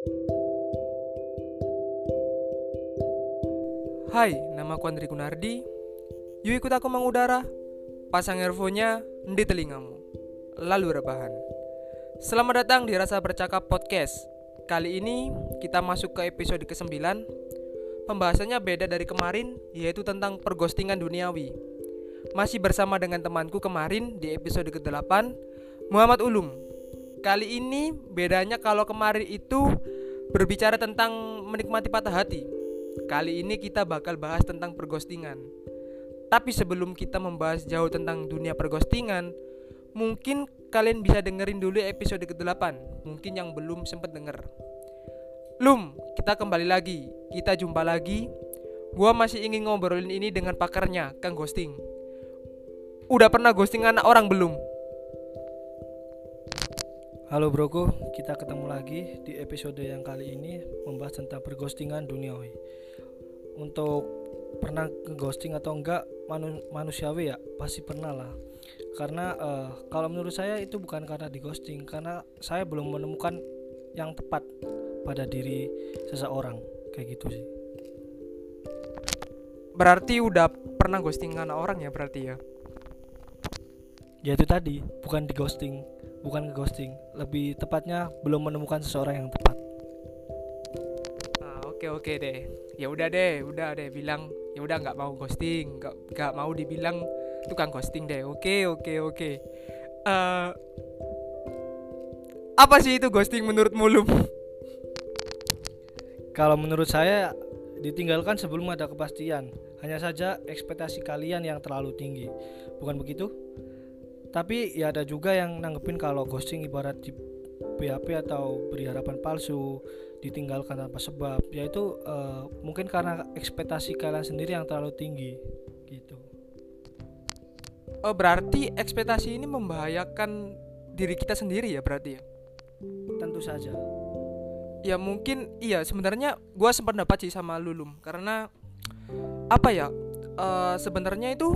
Hai, nama aku Andri Gunardi. Yuk ikut aku mengudara. Pasang earphone-nya di telingamu. Lalu rebahan. Selamat datang di Rasa Bercakap Podcast. Kali ini kita masuk ke episode ke-9. Pembahasannya beda dari kemarin, yaitu tentang perghostingan duniawi. Masih bersama dengan temanku kemarin di episode ke-8, Muhammad Ulum. Kali ini bedanya kalau kemarin itu berbicara tentang menikmati patah hati. Kali ini kita bakal bahas tentang perghostingan. Tapi sebelum kita membahas jauh tentang dunia perghostingan, mungkin kalian bisa dengerin dulu episode ke-8. Mungkin yang belum sempat denger. Lum, kita kembali lagi. Kita jumpa lagi. Gua masih ingin ngobrolin ini dengan pakarnya, Kang Ghosting. Udah pernah ghosting anak orang belum? Halo broku, kita ketemu lagi di episode yang kali ini membahas tentang perghostingan duniawi. Untuk pernah ghosting atau enggak manu manusiawi ya pasti pernah lah. Karena uh, kalau menurut saya itu bukan karena di ghosting, karena saya belum menemukan yang tepat pada diri seseorang kayak gitu sih. Berarti udah pernah ghosting anak orang ya berarti ya? Ya itu tadi, bukan di ghosting, bukan ke ghosting, lebih tepatnya belum menemukan seseorang yang tepat. Ah, oke oke deh. Ya udah deh, udah deh bilang ya udah nggak mau ghosting, nggak nggak mau dibilang tukang ghosting deh. Oke oke oke. Eh, apa sih itu ghosting menurut Mulum? Kalau menurut saya ditinggalkan sebelum ada kepastian. Hanya saja ekspektasi kalian yang terlalu tinggi. Bukan begitu? Tapi ya ada juga yang nanggepin kalau ghosting ibarat di PHP atau beri harapan palsu, ditinggalkan tanpa sebab, yaitu uh, mungkin karena ekspektasi kalian sendiri yang terlalu tinggi gitu. Oh, berarti ekspektasi ini membahayakan diri kita sendiri ya berarti ya? Tentu saja. Ya mungkin iya sebenarnya gue sempat dapat sih sama Lulum karena apa ya uh, sebenarnya itu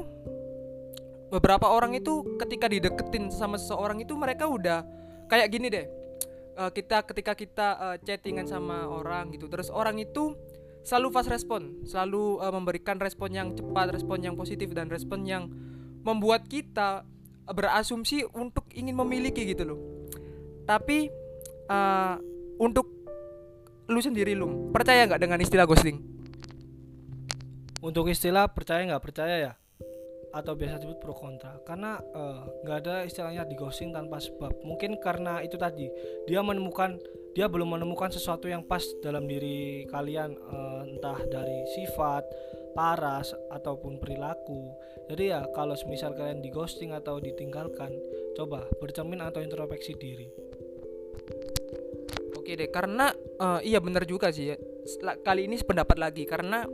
beberapa orang itu ketika dideketin sama seseorang itu mereka udah kayak gini deh. Uh, kita ketika kita uh, chattingan sama orang gitu. Terus orang itu selalu fast respon selalu uh, memberikan respon yang cepat respon yang positif dan respon yang membuat kita berasumsi untuk ingin memiliki gitu loh. Tapi uh, untuk lu sendiri lu percaya nggak dengan istilah ghosting? Untuk istilah percaya nggak percaya ya atau biasa disebut pro kontra. Karena nggak uh, ada istilahnya di ghosting tanpa sebab. Mungkin karena itu tadi dia menemukan dia belum menemukan sesuatu yang pas dalam diri kalian uh, entah dari sifat paras ataupun perilaku. Jadi ya kalau misal kalian di ghosting atau ditinggalkan coba bercermin atau introspeksi diri. Oke deh karena uh, iya benar juga sih ya. Kali ini sependapat lagi. Karena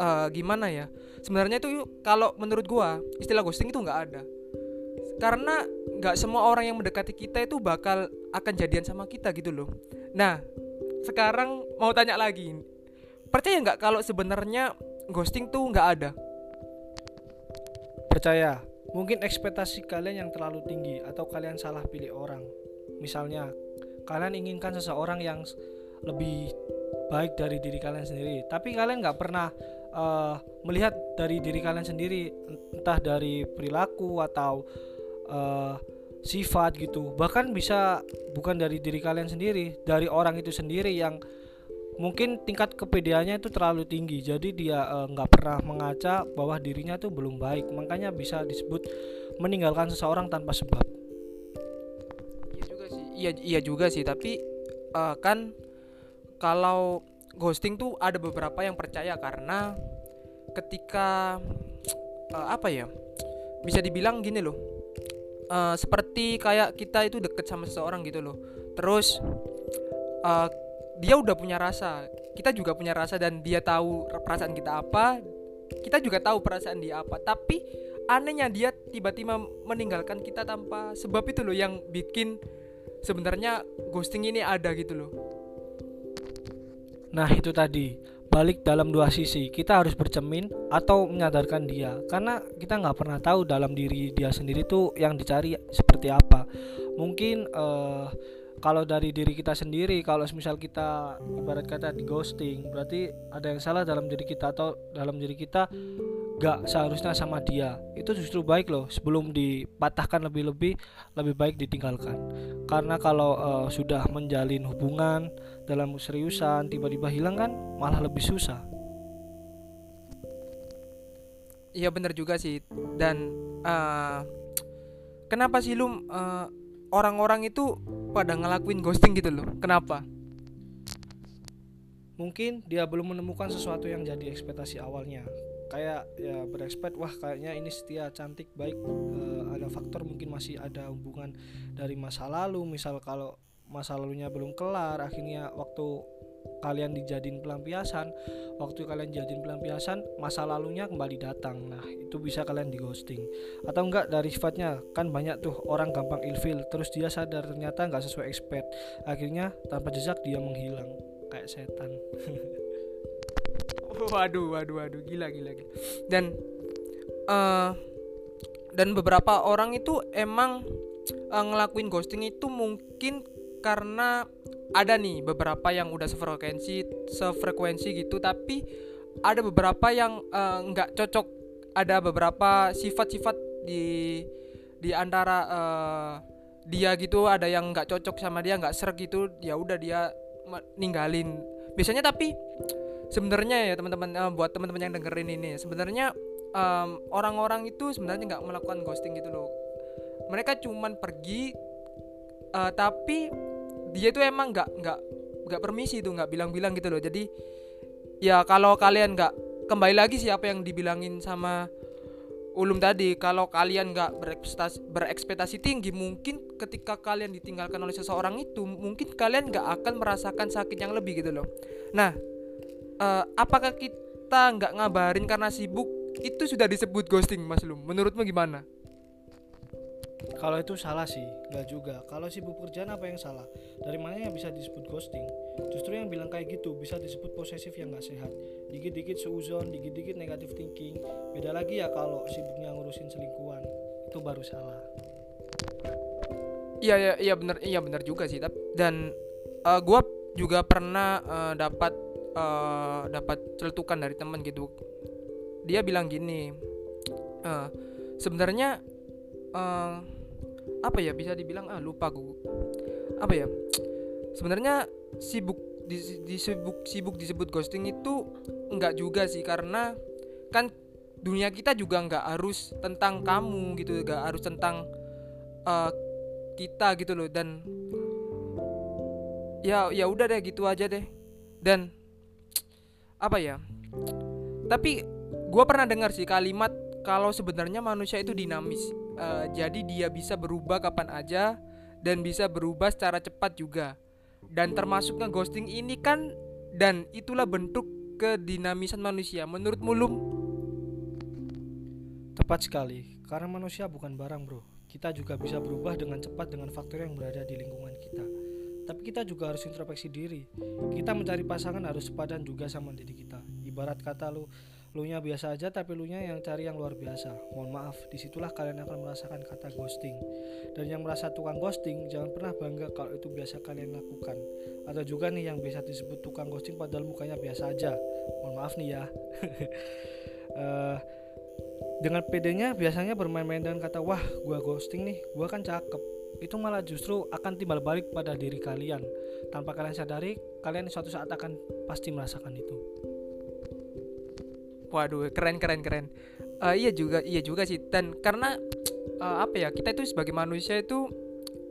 uh, gimana ya? Sebenarnya itu kalau menurut gua istilah ghosting itu nggak ada. Karena nggak semua orang yang mendekati kita itu bakal akan jadian sama kita gitu loh. Nah sekarang mau tanya lagi percaya nggak kalau sebenarnya ghosting tuh nggak ada? Percaya. Mungkin ekspektasi kalian yang terlalu tinggi atau kalian salah pilih orang. Misalnya kalian inginkan seseorang yang lebih baik dari diri kalian sendiri tapi kalian nggak pernah uh, melihat dari diri kalian sendiri entah dari perilaku atau uh, sifat gitu. Bahkan bisa bukan dari diri kalian sendiri dari orang itu sendiri yang mungkin tingkat kepedeannya itu terlalu tinggi. Jadi dia nggak uh, pernah mengaca bahwa dirinya itu belum baik. Makanya bisa disebut meninggalkan seseorang tanpa sebab. Iya juga sih. Iya iya juga sih. Tapi uh, kan kalau ghosting tuh ada beberapa yang percaya karena ketika uh, apa ya bisa dibilang gini loh uh, seperti kayak kita itu deket sama seseorang gitu loh. Terus uh, dia udah punya rasa kita juga punya rasa dan dia tahu perasaan kita apa kita juga tahu perasaan dia apa. Tapi anehnya dia tiba-tiba meninggalkan kita tanpa sebab itu loh yang bikin sebenarnya ghosting ini ada gitu loh Nah itu tadi. Balik dalam dua sisi kita harus bercermin atau menyadarkan dia. Karena kita nggak pernah tahu dalam diri dia sendiri tuh yang dicari seperti apa. Mungkin uh, kalau dari diri kita sendiri kalau misal kita ibarat kata di ghosting berarti ada yang salah dalam diri kita atau dalam diri kita gak seharusnya sama dia. Itu justru baik loh sebelum dipatahkan lebih-lebih lebih baik ditinggalkan. Karena kalau uh, sudah menjalin hubungan dalam seriusan tiba-tiba hilang kan malah lebih susah. Iya bener juga sih. Dan uh, kenapa sih lu uh, orang-orang itu pada ngelakuin ghosting gitu loh? Kenapa? Mungkin dia belum menemukan sesuatu yang jadi ekspektasi awalnya kayak ya berekspekt wah kayaknya ini setia cantik baik. E, ada faktor mungkin masih ada hubungan dari masa lalu. Misal kalau masa lalunya belum kelar akhirnya waktu kalian dijadiin pelampiasan waktu kalian jadiin pelampiasan masa lalunya kembali datang. Nah itu bisa kalian di ghosting atau enggak dari sifatnya kan banyak tuh orang gampang ilfil terus dia sadar ternyata nggak sesuai expect akhirnya tanpa jejak dia menghilang. Kayak setan waduh waduh waduh. Gila gila, gila. dan uh, dan beberapa orang itu emang uh, ngelakuin ghosting itu mungkin karena ada nih beberapa yang udah sefrekuensi sefrekuensi gitu. Tapi ada beberapa yang eh, nggak uh, cocok. Ada beberapa sifat-sifat di di antara uh, dia gitu. Ada yang nggak cocok sama dia nggak ser gitu. Ya udah dia ninggalin. Biasanya tapi sebenarnya ya teman-teman uh, buat teman-teman yang dengerin ini sebenarnya um, orang-orang itu sebenarnya nggak melakukan ghosting gitu loh. Mereka cuman pergi uh, tapi dia itu emang nggak nggak nggak permisi tuh nggak bilang-bilang gitu loh. Jadi ya kalau kalian nggak kembali lagi siapa yang dibilangin sama ulum tadi kalau kalian nggak berekspektasi, berekspektasi tinggi mungkin ketika kalian ditinggalkan oleh seseorang itu mungkin kalian nggak akan merasakan sakit yang lebih gitu loh. Nah uh, apakah kita nggak ngabarin karena sibuk? Itu sudah disebut ghosting mas Lum. Menurutmu gimana? Kalau itu salah sih nggak juga. Kalau sibuk kerjaan apa yang salah? Dari mana yang bisa disebut ghosting? Justru yang bilang kayak gitu bisa disebut posesif yang nggak sehat. Dikit-dikit seuzon dikit-dikit negatif thinking. Beda lagi ya kalau sibuknya ngurusin selingkuhan. Itu baru salah. Iya iya iya benar iya benar juga sih dan uh, eh, gue juga pernah uh, dapat uh, dapat celutukan dari teman gitu. Dia bilang gini uh, sebenarnya uh, apa ya bisa dibilang ah lupa gue apa ya sebenarnya sibuk di, disebut sibuk disebut ghosting itu enggak juga sih karena kan dunia kita juga enggak harus tentang kamu gitu enggak harus tentang uh, kita gitu loh. Dan ya ya udah deh gitu aja deh. Dan apa ya? Tapi gue pernah dengar sih kalimat kalau sebenarnya manusia itu dinamis. Uh, jadi dia bisa berubah kapan aja dan bisa berubah secara cepat juga. Dan termasuk ghosting ini kan dan itulah bentuk kedinamisan manusia menurut mulum tepat sekali. Karena manusia bukan barang bro. Kita juga bisa berubah dengan cepat dengan faktor yang berada di lingkungan kita tapi kita juga harus introspeksi diri. Kita mencari pasangan harus sepadan juga sama diri kita. Ibarat kata lu lu nya biasa aja tapi lu nya yang cari yang luar biasa. Mohon maaf di situlah kalian akan merasakan kata ghosting. Dan yang merasa tukang ghosting jangan pernah bangga kalau itu biasa kalian lakukan. Atau juga nih yang bisa disebut tukang ghosting padahal mukanya biasa aja. Mohon maaf nih ya. Uh, dengan pedenya biasanya bermain-main dengan kata wah gua ghosting nih gua kan cakep itu malah justru akan timbal balik pada diri kalian. Tanpa kalian sadari kalian suatu saat akan pasti merasakan itu. Waduh keren keren keren. Uh, iya juga iya juga sih. Dan karena uh, apa ya kita itu sebagai manusia itu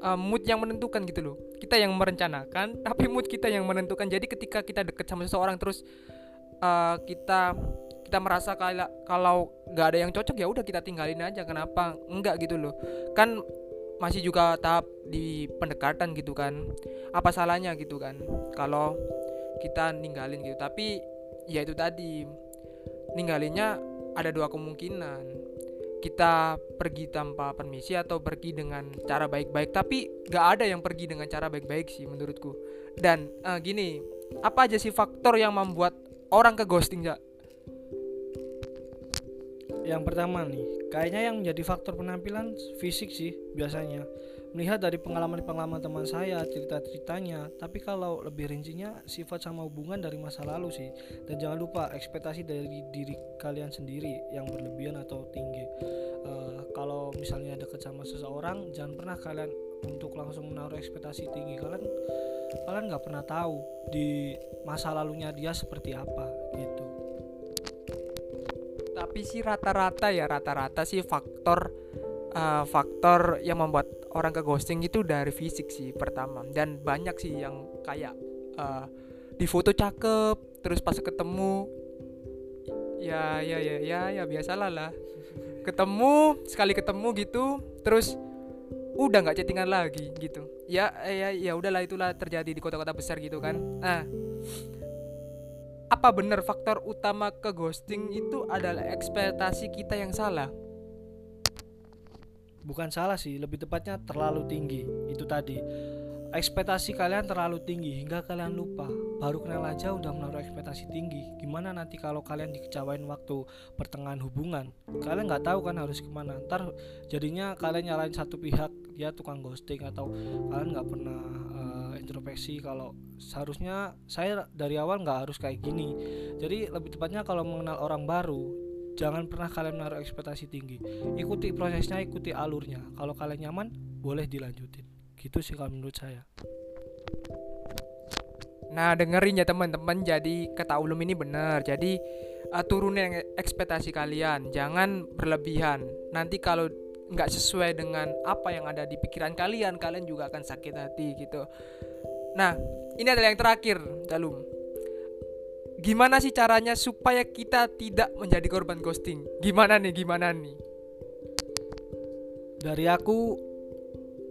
uh, mood yang menentukan gitu loh. Kita yang merencanakan tapi mood kita yang menentukan. Jadi ketika kita deket sama seseorang terus uh, kita kita merasa kayak kalau nggak ada yang cocok ya udah kita tinggalin aja. Kenapa? Enggak gitu loh. Kan masih juga tahap di pendekatan gitu kan. Apa salahnya gitu kan kalau kita ninggalin gitu. Tapi ya itu tadi ninggalinnya ada dua kemungkinan. Kita pergi tanpa permisi atau pergi dengan cara baik-baik. Tapi gak ada yang pergi dengan cara baik-baik sih menurutku. Dan uh, gini apa aja sih faktor yang membuat orang ke ghosting ya yang pertama nih kayaknya yang menjadi faktor penampilan fisik sih biasanya. Melihat dari pengalaman-pengalaman teman saya cerita-ceritanya tapi kalau lebih rincinya sifat sama hubungan dari masa lalu sih. Dan jangan lupa ekspektasi dari diri kalian sendiri yang berlebihan atau tinggi. Uh, kalau misalnya deket sama seseorang jangan pernah kalian untuk langsung menaruh ekspektasi tinggi. Kalian kalian nggak pernah tahu di masa lalunya dia seperti apa gitu tapi sih rata-rata ya rata-rata sih faktor uh, faktor yang membuat orang ke ghosting itu dari fisik sih pertama. Dan banyak sih yang kayak uh, di foto cakep terus pas ketemu ya ya ya ya ya biasalah lah. Ketemu sekali ketemu gitu terus udah nggak chattingan lagi gitu. Ya ya ya udahlah itulah terjadi di kota-kota besar gitu kan. Nah apa benar faktor utama ke ghosting itu adalah ekspektasi kita yang salah? Bukan salah sih lebih tepatnya terlalu tinggi. Itu tadi. Ekspektasi kalian terlalu tinggi hingga kalian lupa. Baru kenal aja udah menaruh ekspektasi tinggi. Gimana nanti kalau kalian dikecewain waktu pertengahan hubungan? Kalian nggak tahu kan harus ke mana. Ntar jadinya kalian nyalain satu pihak dia tukang ghosting atau kalian nggak pernah uh, introspeksi kalau seharusnya saya dari awal nggak harus kayak gini. Jadi lebih tepatnya kalau mengenal orang baru jangan pernah kalian menaruh ekspektasi tinggi. Ikuti prosesnya ikuti alurnya. Kalau kalian nyaman boleh dilanjutin. Gitu sih kalau menurut saya. Nah dengerin ya teman-teman. Jadi kata ulum ini benar. Jadi uh, turunin ekspektasi kalian. Jangan berlebihan. Nanti kalau nggak sesuai dengan apa yang ada di pikiran kalian kalian juga akan sakit hati gitu nah ini adalah yang terakhir Dalum gimana sih caranya supaya kita tidak menjadi korban ghosting? Gimana nih? Gimana nih? Dari aku,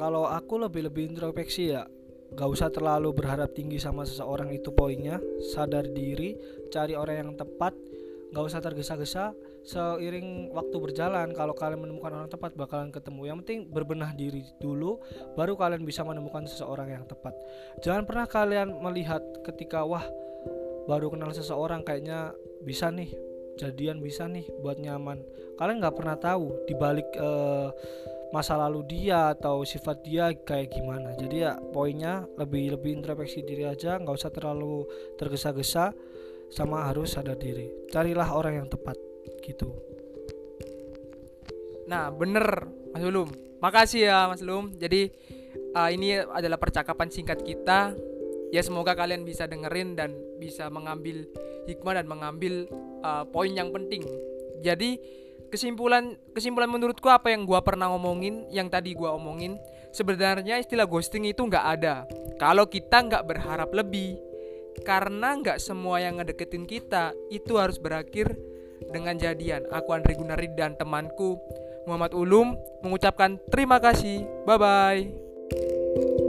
kalau aku lebih lebih introspeksi ya, gak usah terlalu berharap tinggi sama seseorang itu poinnya. Sadar diri, cari orang yang tepat, gak usah tergesa-gesa. Seiring waktu berjalan, kalau kalian menemukan orang tepat bakalan ketemu. Yang penting berbenah diri dulu, baru kalian bisa menemukan seseorang yang tepat. Jangan pernah kalian melihat ketika wah baru kenal seseorang kayaknya bisa nih jadian bisa nih buat nyaman kalian nggak pernah tahu dibalik uh, masa lalu dia atau sifat dia kayak gimana jadi ya poinnya lebih lebih introspeksi diri aja nggak usah terlalu tergesa-gesa sama harus sadar diri carilah orang yang tepat gitu. Nah bener Mas Ulum. Makasih ya Mas Ulum. Jadi uh, ini adalah percakapan singkat kita. Ya semoga kalian bisa dengerin dan bisa mengambil hikmah dan mengambil uh, poin yang penting. Jadi kesimpulan kesimpulan menurutku apa yang gua pernah ngomongin yang tadi gua omongin sebenarnya istilah ghosting itu nggak ada. Kalau kita nggak berharap lebih karena nggak semua yang ngedeketin kita itu harus berakhir dengan jadian aku Andri Gunari dan temanku Muhammad Ulum mengucapkan terima kasih. Bye bye